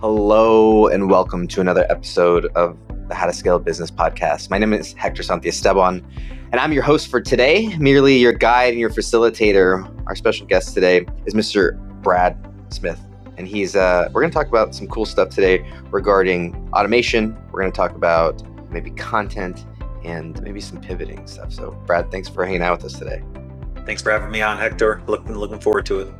Hello, and welcome to another episode of the How to Scale Business podcast. My name is Hector Santiesteban, and I'm your host for today, merely your guide and your facilitator. Our special guest today is Mr. Brad Smith, and he's uh, we're going to talk about some cool stuff today regarding automation. We're going to talk about maybe content and maybe some pivoting stuff. So, Brad, thanks for hanging out with us today. Thanks for having me on, Hector. Looking looking forward to it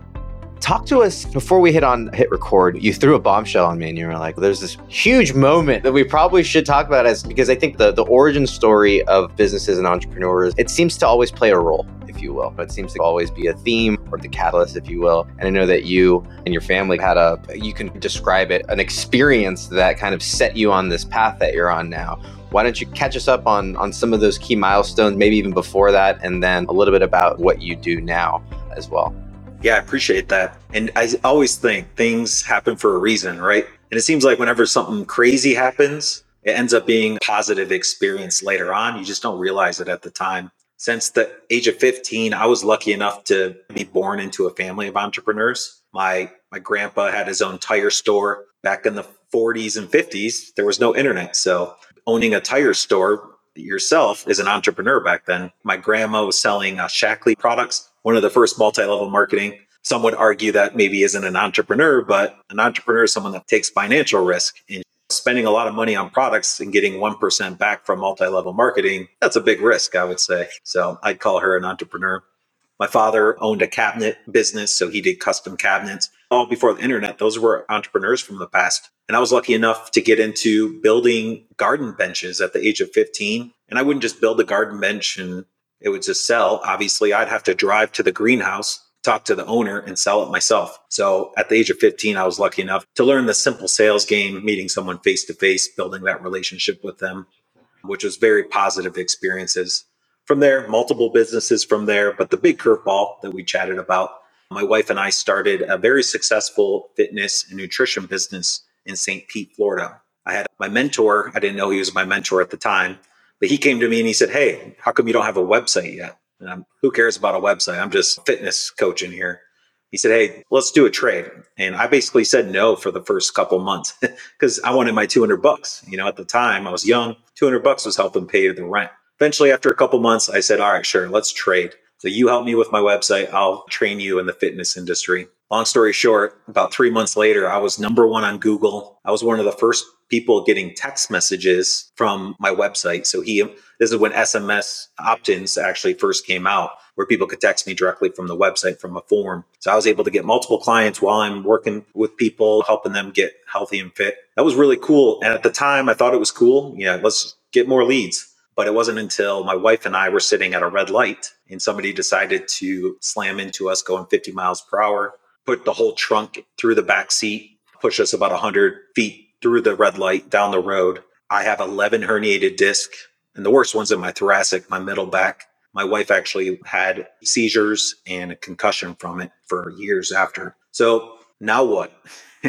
talk to us before we hit on hit record. You threw a bombshell on me, and you were like, "There's this huge moment that we probably should talk about," as because I think the the origin story of businesses and entrepreneurs it seems to always play a role, if you will. It seems to always be a theme or the catalyst, if you will. And I know that you and your family had a you can describe it an experience that kind of set you on this path that you're on now. Why don't you catch us up on on some of those key milestones, maybe even before that, and then a little bit about what you do now as well. Yeah, I appreciate that. And I always think things happen for a reason, right? And it seems like whenever something crazy happens, it ends up being a positive experience later on. You just don't realize it at the time. Since the age of 15, I was lucky enough to be born into a family of entrepreneurs. My my grandpa had his own tire store back in the 40s and 50s. There was no internet, so owning a tire store yourself as an entrepreneur back then. My grandma was selling uh, Shaklee products one of the first multi-level marketing. Some would argue that maybe isn't an entrepreneur, but an entrepreneur is someone that takes financial risk and spending a lot of money on products and getting 1% back from multi-level marketing. That's a big risk, I would say. So I'd call her an entrepreneur. My father owned a cabinet business, so he did custom cabinets. All before the internet, those were entrepreneurs from the past. And I was lucky enough to get into building garden benches at the age of 15. And I wouldn't just build a garden bench and it would just sell. Obviously, I'd have to drive to the greenhouse, talk to the owner, and sell it myself. So at the age of 15, I was lucky enough to learn the simple sales game, meeting someone face to face, building that relationship with them, which was very positive experiences. From there, multiple businesses from there, but the big curveball that we chatted about, my wife and I started a very successful fitness and nutrition business in St. Pete, Florida. I had my mentor, I didn't know he was my mentor at the time, but he came to me and he said, Hey, how come you don't have a website yet? And I'm, who cares about a website? I'm just fitness coaching here. He said, Hey, let's do a trade. And I basically said no for the first couple months because I wanted my 200 bucks. You know, at the time I was young, 200 bucks was helping pay the rent. Eventually, after a couple months, I said, All right, sure, let's trade. So you help me with my website. I'll train you in the fitness industry. Long story short, about three months later, I was number one on Google. I was one of the first people getting text messages from my website. So he, this is when SMS opt-ins actually first came out, where people could text me directly from the website from a form. So I was able to get multiple clients while I'm working with people, helping them get healthy and fit. That was really cool. And at the time, I thought it was cool. Yeah, let's get more leads. But it wasn't until my wife and I were sitting at a red light and somebody decided to slam into us going 50 miles per hour, put the whole trunk through the back seat, push us about 100 feet through the red light down the road. I have 11 herniated disc, and the worst one's in my thoracic, my middle back. My wife actually had seizures and a concussion from it for years after. So now what?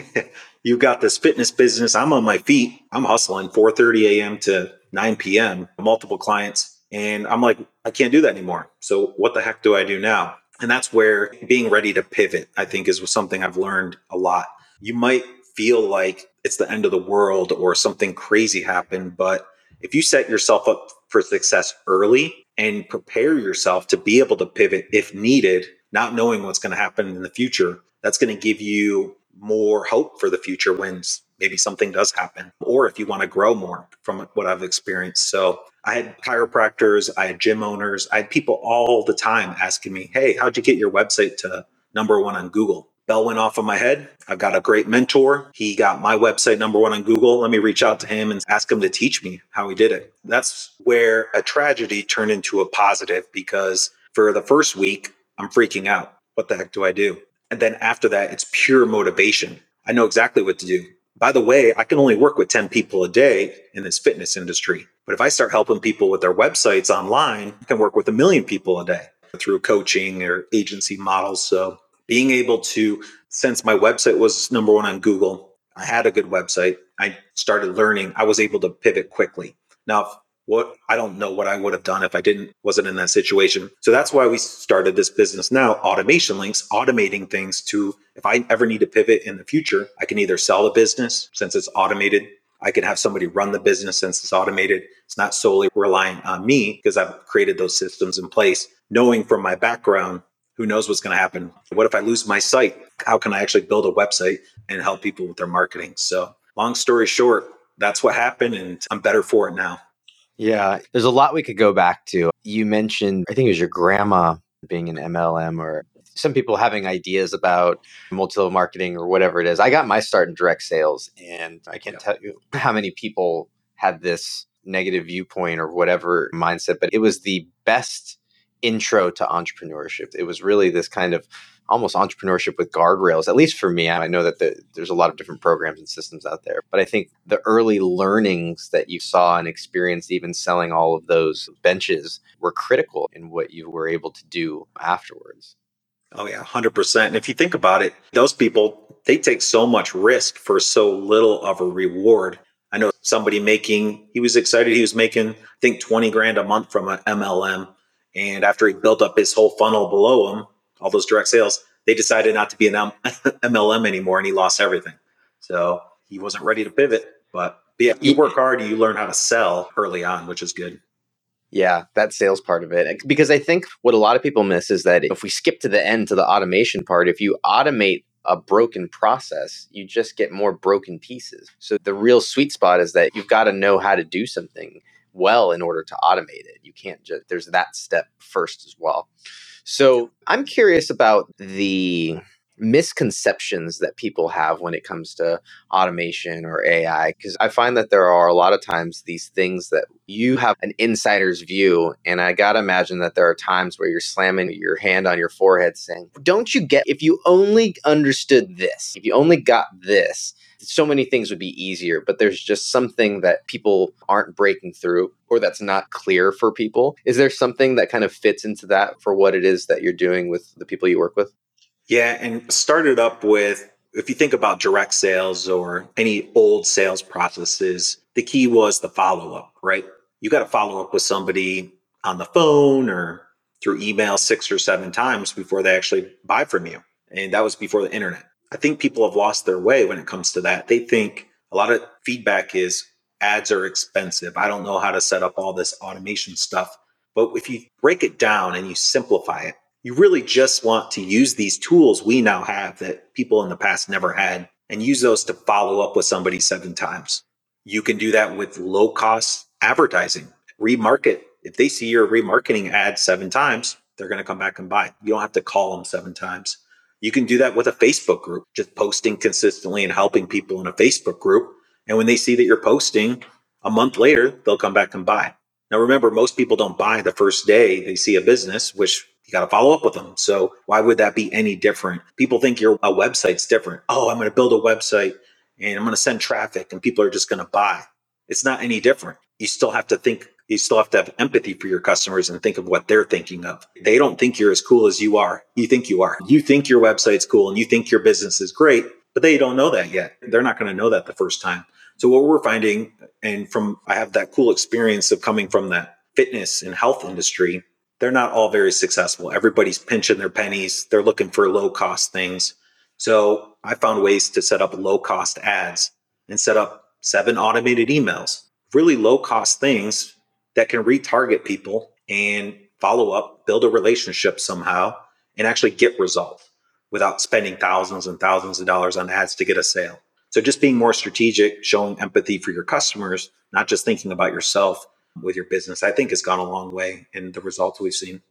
You've got this fitness business. I'm on my feet. I'm hustling 4:30 a.m. to 9 p.m. Multiple clients, and I'm like, I can't do that anymore. So what the heck do I do now? And that's where being ready to pivot, I think, is something I've learned a lot. You might feel like it's the end of the world or something crazy happened. But if you set yourself up for success early and prepare yourself to be able to pivot if needed, not knowing what's going to happen in the future, that's going to give you more hope for the future when maybe something does happen, or if you want to grow more from what I've experienced. So I had chiropractors, I had gym owners, I had people all the time asking me, Hey, how'd you get your website to number one on Google? bell went off on my head. I've got a great mentor. He got my website number one on Google. Let me reach out to him and ask him to teach me how he did it. That's where a tragedy turned into a positive because for the first week, I'm freaking out. What the heck do I do? And then after that, it's pure motivation. I know exactly what to do. By the way, I can only work with 10 people a day in this fitness industry. But if I start helping people with their websites online, I can work with a million people a day through coaching or agency models. So being able to, since my website was number one on Google, I had a good website. I started learning. I was able to pivot quickly. Now, what I don't know what I would have done if I didn't wasn't in that situation. So that's why we started this business now, automation links, automating things to if I ever need to pivot in the future, I can either sell the business since it's automated. I can have somebody run the business since it's automated. It's not solely relying on me because I've created those systems in place, knowing from my background who knows what's going to happen? What if I lose my site? How can I actually build a website and help people with their marketing? So, long story short, that's what happened, and I'm better for it now. Yeah, there's a lot we could go back to. You mentioned, I think it was your grandma being an MLM or some people having ideas about multi-level marketing or whatever it is. I got my start in direct sales and I can't tell you how many people had this negative viewpoint or whatever mindset, but it was the best intro to entrepreneurship. It was really this kind of almost entrepreneurship with guardrails, at least for me. I know that the, there's a lot of different programs and systems out there, but I think the early learnings that you saw and experienced, even selling all of those benches, were critical in what you were able to do afterwards. Oh, yeah, 100%. And if you think about it, those people, they take so much risk for so little of a reward. I know somebody making, he was excited, he was making, I think, 20 grand a month from an MLM and after he built up his whole funnel below him, all those direct sales, they decided not to be an MLM anymore and he lost everything. So he wasn't ready to pivot. But, but yeah, you work hard, you learn how to sell early on, which is good. Yeah, that sales part of it. Eh, because I think what a lot of people miss is that if we skip to the end to the automation part, if you automate a broken process, you just get more broken pieces. So the real sweet spot is that you've got to know how to do something well in order to automate it. You can't just, there's that step first as well. So I'm curious about the misconceptions that people have when it comes to automation or AI because I find that there are a lot of times these things that you have an insider's view and I got to imagine that there are times where you're slamming your hand on your forehead saying don't you get if you only understood this if you only got this so many things would be easier, but there's just something that people aren't breaking through or that's not clear for people. Is there something that kind of fits into that for what it is that you're doing with the people you work with? Yeah, and started up with if you think about direct sales or any old sales processes, the key was the follow up, right? You got to follow up with somebody on the phone or through email six or seven times before they actually buy from you. And that was before the internet. I think people have lost their way when it comes to that. They think a lot of feedback is ads are expensive. I don't know how to set up all this automation stuff. But if you break it down and you simplify it, you really just want to use these tools we now have that people in the past never had and use those to follow up with somebody seven times. You can do that with low cost advertising, remarket. If they see your remarketing ad seven times, they're going to come back and buy. You don't have to call them seven times. You can do that with a Facebook group, just posting consistently and helping people in a Facebook group. And when they see that you're posting a month later, they'll come back and buy. Now, remember, most people don't buy the first day they see a business, which you got to follow up with them. So, why would that be any different? People think your a website's different. Oh, I'm going to build a website and I'm going to send traffic and people are just going to buy. It's not any different. You still have to think you still have to have empathy for your customers and think of what they're thinking of. They don't think you're as cool as you are. You think you are. You think your website's cool and you think your business is great, but they don't know that yet. They're not going to know that the first time. So what we're finding, and from I have that cool experience of coming from that fitness and health industry, they're not all very successful. Everybody's pinching their pennies. They're looking for low cost things. So I found ways to set up low cost ads and set up seven automated emails, really low cost things that can retarget people and follow up, build a relationship somehow, and actually get results without spending thousands and thousands of dollars on ads to get a sale. So just being more strategic, showing empathy for your customers, not just thinking about yourself with your business, I think has gone a long way in the results we've seen.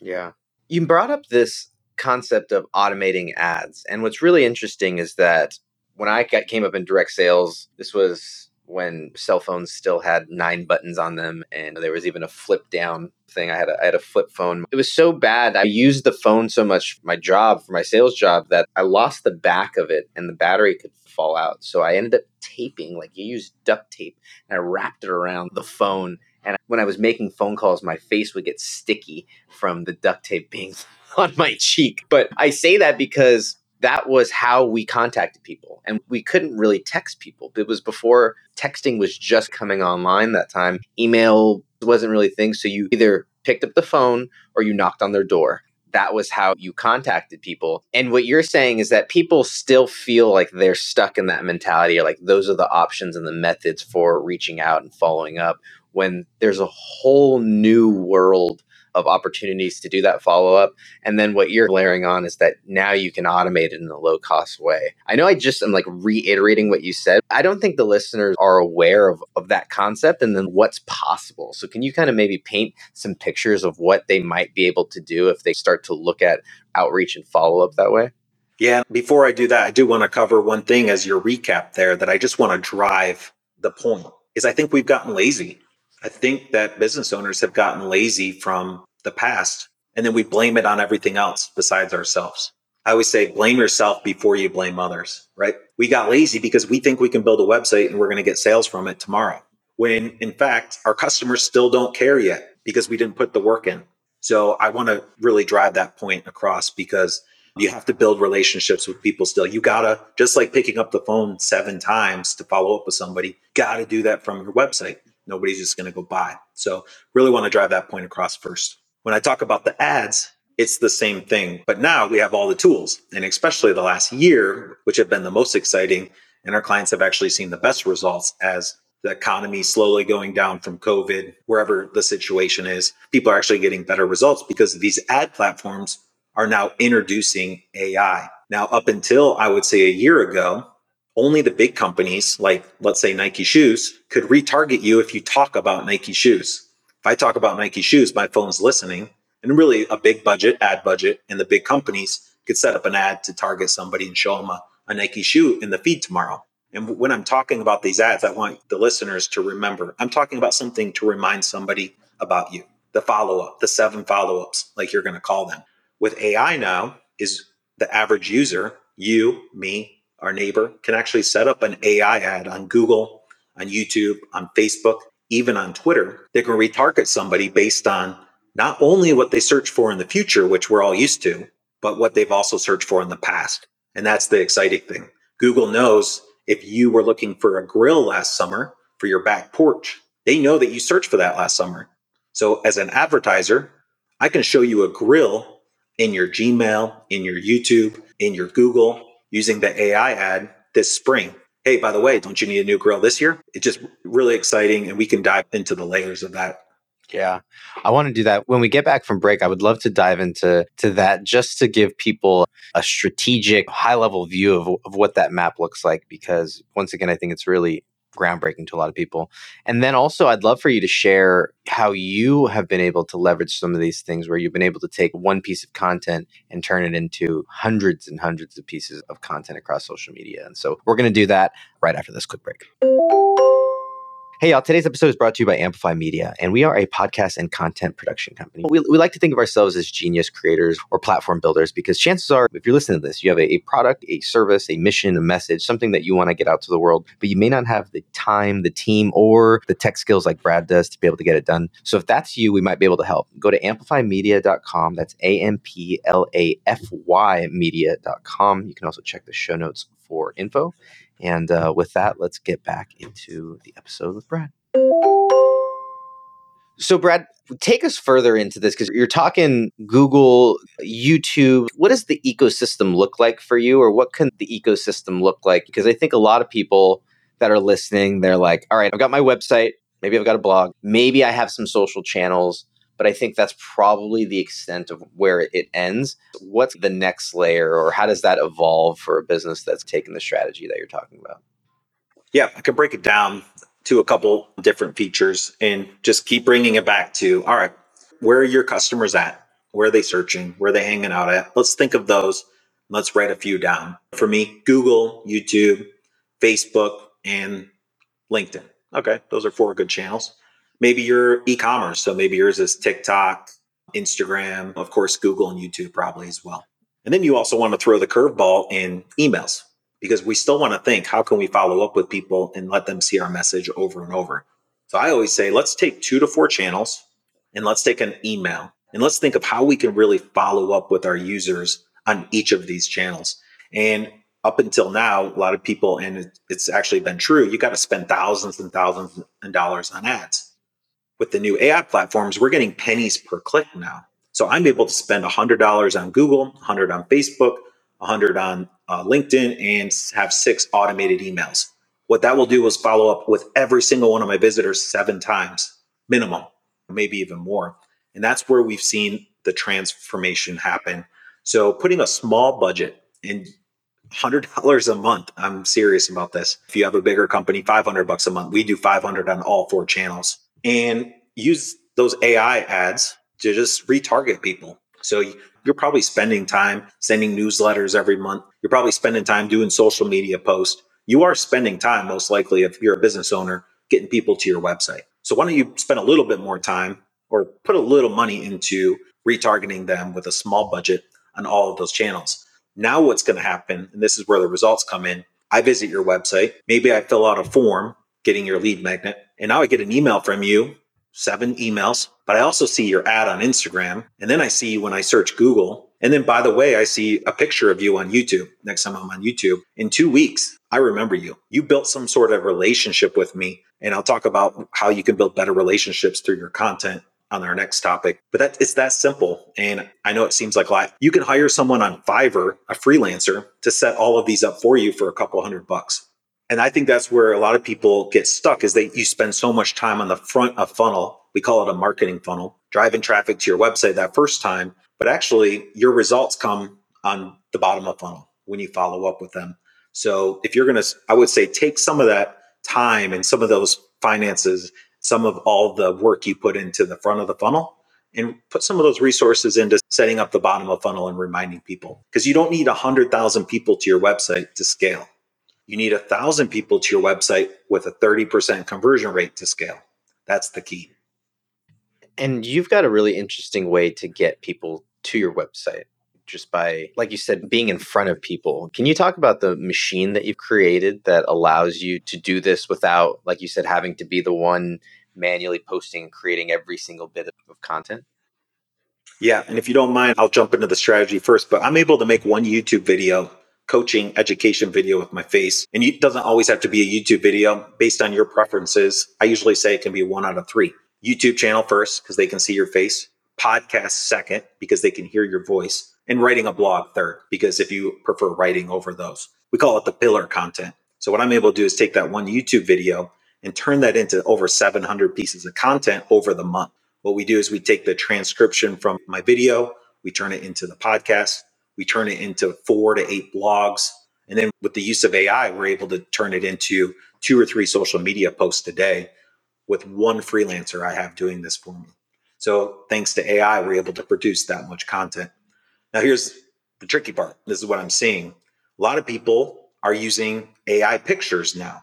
Yeah. You brought up this concept of automating ads. And what's really interesting is that when I came up in direct sales, this was when cell phones still had nine buttons on them and there was even a flip down thing. I had a, I had a flip phone. It was so bad. I used the phone so much for my job for my sales job that i lost the back of it and the battery could fall out. So i ended up taping like you use duct tape and i wrapped it around the phone. And when i was making phone calls my face would get sticky from the duct tape being on my cheek. But i say that because that was how we contacted people. And we couldn't really text people. It was before texting was just coming online that time. Email wasn't really a thing. So you either picked up the phone or you knocked on their door. That was how you contacted people. And what you're saying is that people still feel like they're stuck in that mentality, or like those are the options and the methods for reaching out and following up when there's a whole new world of opportunities to do that follow up. And then what you're layering on is that now you can automate it in a low cost way. I know I just am like reiterating what you said. I don't think the listeners are aware of, of that concept and then what's possible. So, can you kind of maybe paint some pictures of what they might be able to do if they start to look at outreach and follow up that way? Yeah, before I do that, I do want to cover one thing as your recap there that I just want to drive the point is I think we've gotten lazy. I think that business owners have gotten lazy from the past and then we blame it on everything else besides ourselves. I always say blame yourself before you blame others, right? We got lazy because we think we can build a website and we're going to get sales from it tomorrow. When in fact, our customers still don't care yet because we didn't put the work in. So I want to really drive that point across because you have to build relationships with people still. You gotta, just like picking up the phone seven times to follow up with somebody, gotta do that from your website. Nobody's just going to go buy. So, really want to drive that point across first. When I talk about the ads, it's the same thing. But now we have all the tools, and especially the last year, which have been the most exciting, and our clients have actually seen the best results as the economy slowly going down from COVID, wherever the situation is. People are actually getting better results because these ad platforms are now introducing AI. Now, up until I would say a year ago, only the big companies, like let's say Nike shoes, could retarget you if you talk about Nike shoes. If I talk about Nike shoes, my phone's listening, and really a big budget, ad budget, and the big companies could set up an ad to target somebody and show them a, a Nike shoe in the feed tomorrow. And when I'm talking about these ads, I want the listeners to remember I'm talking about something to remind somebody about you. The follow up, the seven follow ups, like you're going to call them. With AI now, is the average user, you, me, our neighbor, can actually set up an AI ad on Google, on YouTube, on Facebook, even on Twitter. They can retarget somebody based on not only what they search for in the future, which we're all used to, but what they've also searched for in the past. And that's the exciting thing. Google knows if you were looking for a grill last summer for your back porch, they know that you searched for that last summer. So as an advertiser, I can show you a grill in your Gmail, in your YouTube, in your Google, using the AI ad this spring. Hey, by the way, don't you need a new grill this year? It's just really exciting, and we can dive into the layers of that. Yeah, I want to do that when we get back from break. I would love to dive into to that just to give people a strategic, high level view of, of what that map looks like. Because once again, I think it's really groundbreaking to a lot of people. And then also, I'd love for you to share how you have been able to leverage some of these things where you've been able to take one piece of content and turn it into hundreds and hundreds of pieces of content across social media. And so we're going to do that right after this quick break. Hey, y'all. Today's episode is brought to you by Amplafy Media, and we are a podcast and content production company. We, we like to think of ourselves as genius creators or platform builders because chances are, if you're listening to this, you have a, a product, a service, a mission, a message, something that you want to get out to the world, but you may not have the time, the team, or the tech skills like Brad does to be able to get it done. So if that's you, we might be able to help. Go to amplafymedia.com. That's A M P L A F Y media.com. You can also check the show notes for info. And uh, with that, let's get back into the episode with Brad. So, Brad, take us further into this because you're talking Google, YouTube. What does the ecosystem look like for you, or what can the ecosystem look like? Because I think a lot of people that are listening, they're like, all right, I've got my website, maybe I've got a blog, maybe I have some social channels, but I think that's probably the extent of where it ends. What's the next layer, or how does that evolve for a business that's taken the strategy that you're talking about? Yeah, I can break it down to a couple different features and just keep bringing it back to all right, where are your customers at? Where are they searching? Where are they hanging out at? Let's think of those. Let's write a few down. For me, Google, YouTube, Facebook, and LinkedIn. Okay, those are four good channels maybe you're e-commerce so maybe yours is tiktok instagram of course google and youtube probably as well. And then you also want to throw the curveball in emails because we still want to think how can we follow up with people and let them see our message over and over? So i always say let's take two to four channels and let's take an email and let's think of how we can really follow up with our users on each of these channels. And up until now, a lot of people, and it's actually been true, you got to spend thousands and thousands of dollars on ads. With the new AI platforms, we're getting pennies per click now. So I'm able to spend $100 on Google, 100 on Facebook, 100 on uh, LinkedIn, and have six automated emails. What that will do is follow up with every single one of my visitors seven times minimum, maybe even more. And that's where we've seen the transformation happen. So putting a small budget and hundred dollars a month. I'm serious about this. If you have a bigger company, 500 bucks a month. We do 500 on all four channels and use those AI ads to just retarget people. So you're probably spending time sending newsletters every month. You're probably spending time doing social media posts. You are spending time, most likely, if you're a business owner, getting people to your website. So why don't you spend a little bit more time or put a little money into retargeting them with a small budget on all of those channels? Now, what's going to happen, and this is where the results come in. I visit your website. Maybe I fill out a form getting your lead magnet, and now I get an email from you, seven emails, but I also see your ad on Instagram. And then I see when I search Google. And then, by the way, I see a picture of you on YouTube next time I'm on YouTube. In two weeks, I remember you. You built some sort of relationship with me. And I'll talk about how you can build better relationships through your content on our next topic. But that it's that simple. And I know it seems like a lot. You can hire someone on Fiverr, a freelancer, to set all of these up for you for a couple hundred bucks. And I think that's where a lot of people get stuck is that you spend so much time on the front of funnel. We call it a marketing funnel, driving traffic to your website that first time. But actually your results come on the bottom of funnel when you follow up with them. So if you're going to, I would say take some of that time and some of those finances some of all the work you put into the front of the funnel and put some of those resources into setting up the bottom of funnel and reminding people because you don't need 100,000 people to your website to scale. You need a thousand people to your website with a 30% conversion rate to scale. That's the key. And you've got a really interesting way to get people to your website just by, like you said, being in front of people. Can you talk about the machine that you've created that allows you to do this without, like you said, having to be the one manually posting and creating every single bit of content? Yeah. And if you don't mind, I'll jump into the strategy first, but I'm able to make one YouTube video coaching education video with my face. And it doesn't always have to be a YouTube video based on your preferences. I usually say it can be one out of three. YouTube channel first, because they can see your face. Podcast second, because they can hear your voice and writing a blog third, because if you prefer writing over those, we call it the pillar content. So what I'm able to do is take that one YouTube video and turn that into over 700 pieces of content over the month. What we do is we take the transcription from my video, we turn it into the podcast, we turn it into four to eight blogs. And then with the use of AI, we're able to turn it into two or three social media posts a day with one freelancer I have doing this for me. So thanks to AI, we're able to produce that much content. Now, here's the tricky part. This is what I'm seeing. A lot of people are using AI pictures now,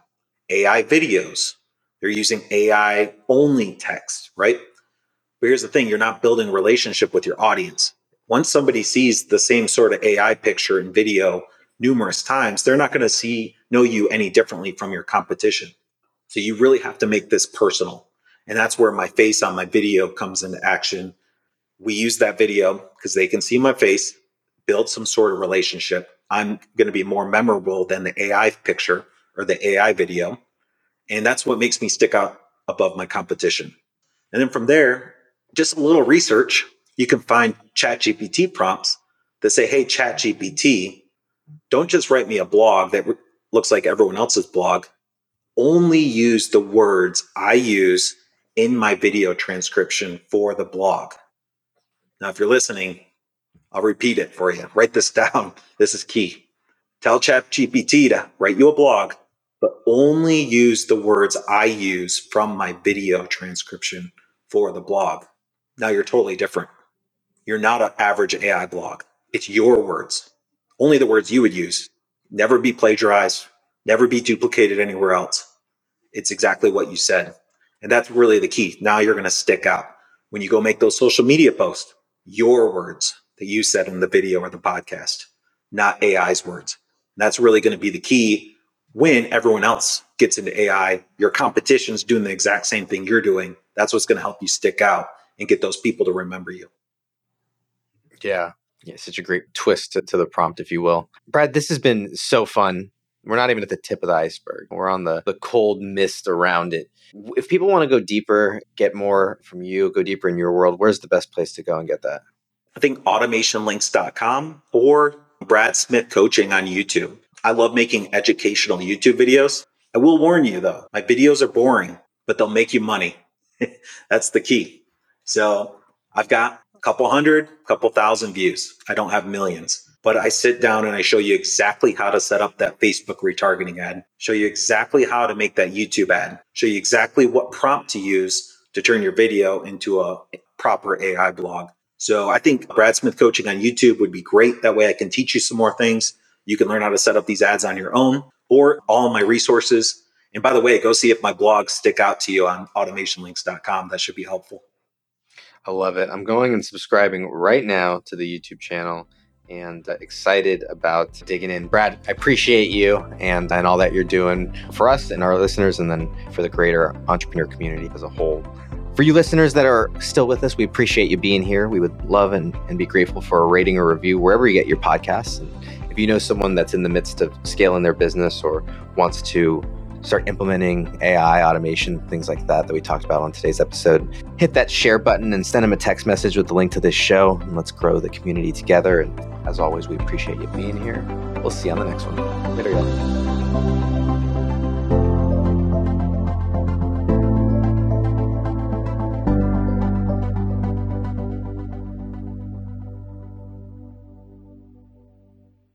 AI videos. They're using AI only text, right? But here's the thing you're not building a relationship with your audience. Once somebody sees the same sort of AI picture and video numerous times, they're not going to see, know you any differently from your competition. So you really have to make this personal. And that's where my face on my video comes into action we use that video because they can see my face, build some sort of relationship. I'm going to be more memorable than the AI picture or the AI video. And that's what makes me stick out above my competition. And then from there, just a little research, you can find ChatGPT prompts that say, Hey, ChatGPT, don't just write me a blog that looks like everyone else's blog. Only use the words I use in my video transcription for the blog. Now, if you're listening, I'll repeat it for you. Write this down. This is key. Tell ChatGPT to write you a blog, but only use the words I use from my video transcription for the blog. Now you're totally different. You're not an average AI blog. It's your words, only the words you would use. Never be plagiarized, never be duplicated anywhere else. It's exactly what you said. And that's really the key. Now you're going to stick out. When you go make those social media posts, your words that you said in the video or the podcast, not AI's words. And that's really going to be the key when everyone else gets into AI. Your competition's doing the exact same thing you're doing. That's what's going to help you stick out and get those people to remember you. Yeah. Yeah, such a great twist to, to the prompt, if you will. Brad, this has been so fun. We're not even at the tip of the iceberg. We're on the, the cold mist around it. If people want to go deeper, get more from you, go deeper in your world, where's the best place to go and get that? I think automationlinks.com or Brad Smith Coaching on YouTube. I love making educational YouTube videos. I will warn you though, my videos are boring, but they'll make you money. That's the key. So I've got a couple hundred, couple thousand views. I don't have millions, but I sit down and I show you exactly how to set up that Facebook retargeting ad, show you exactly how to make that YouTube ad, show you exactly what prompt to use to turn your video into a proper AI blog. So I think Brad Smith coaching on YouTube would be great. That way I can teach you some more things. You can learn how to set up these ads on your own or all my resources. And by the way, go see if my blogs stick out to you on automationlinks.com. That should be helpful. I love it. I'm going and subscribing right now to the YouTube channel and uh, excited about digging in. Brad, I appreciate you and, and all that you're doing for us and our listeners, and then for the greater entrepreneur community as a whole. For you listeners that are still with us, we appreciate you being here. We would love and, and be grateful for a rating or review wherever you get your podcasts. And if you know someone that's in the midst of scaling their business or wants to start implementing AI, automation, things like that that we talked about on today's episode, hit that share button and send them a text message with the link to this show. And let's grow the community together. And as always, we appreciate you being here. We'll see you on the next one. Later, y'all.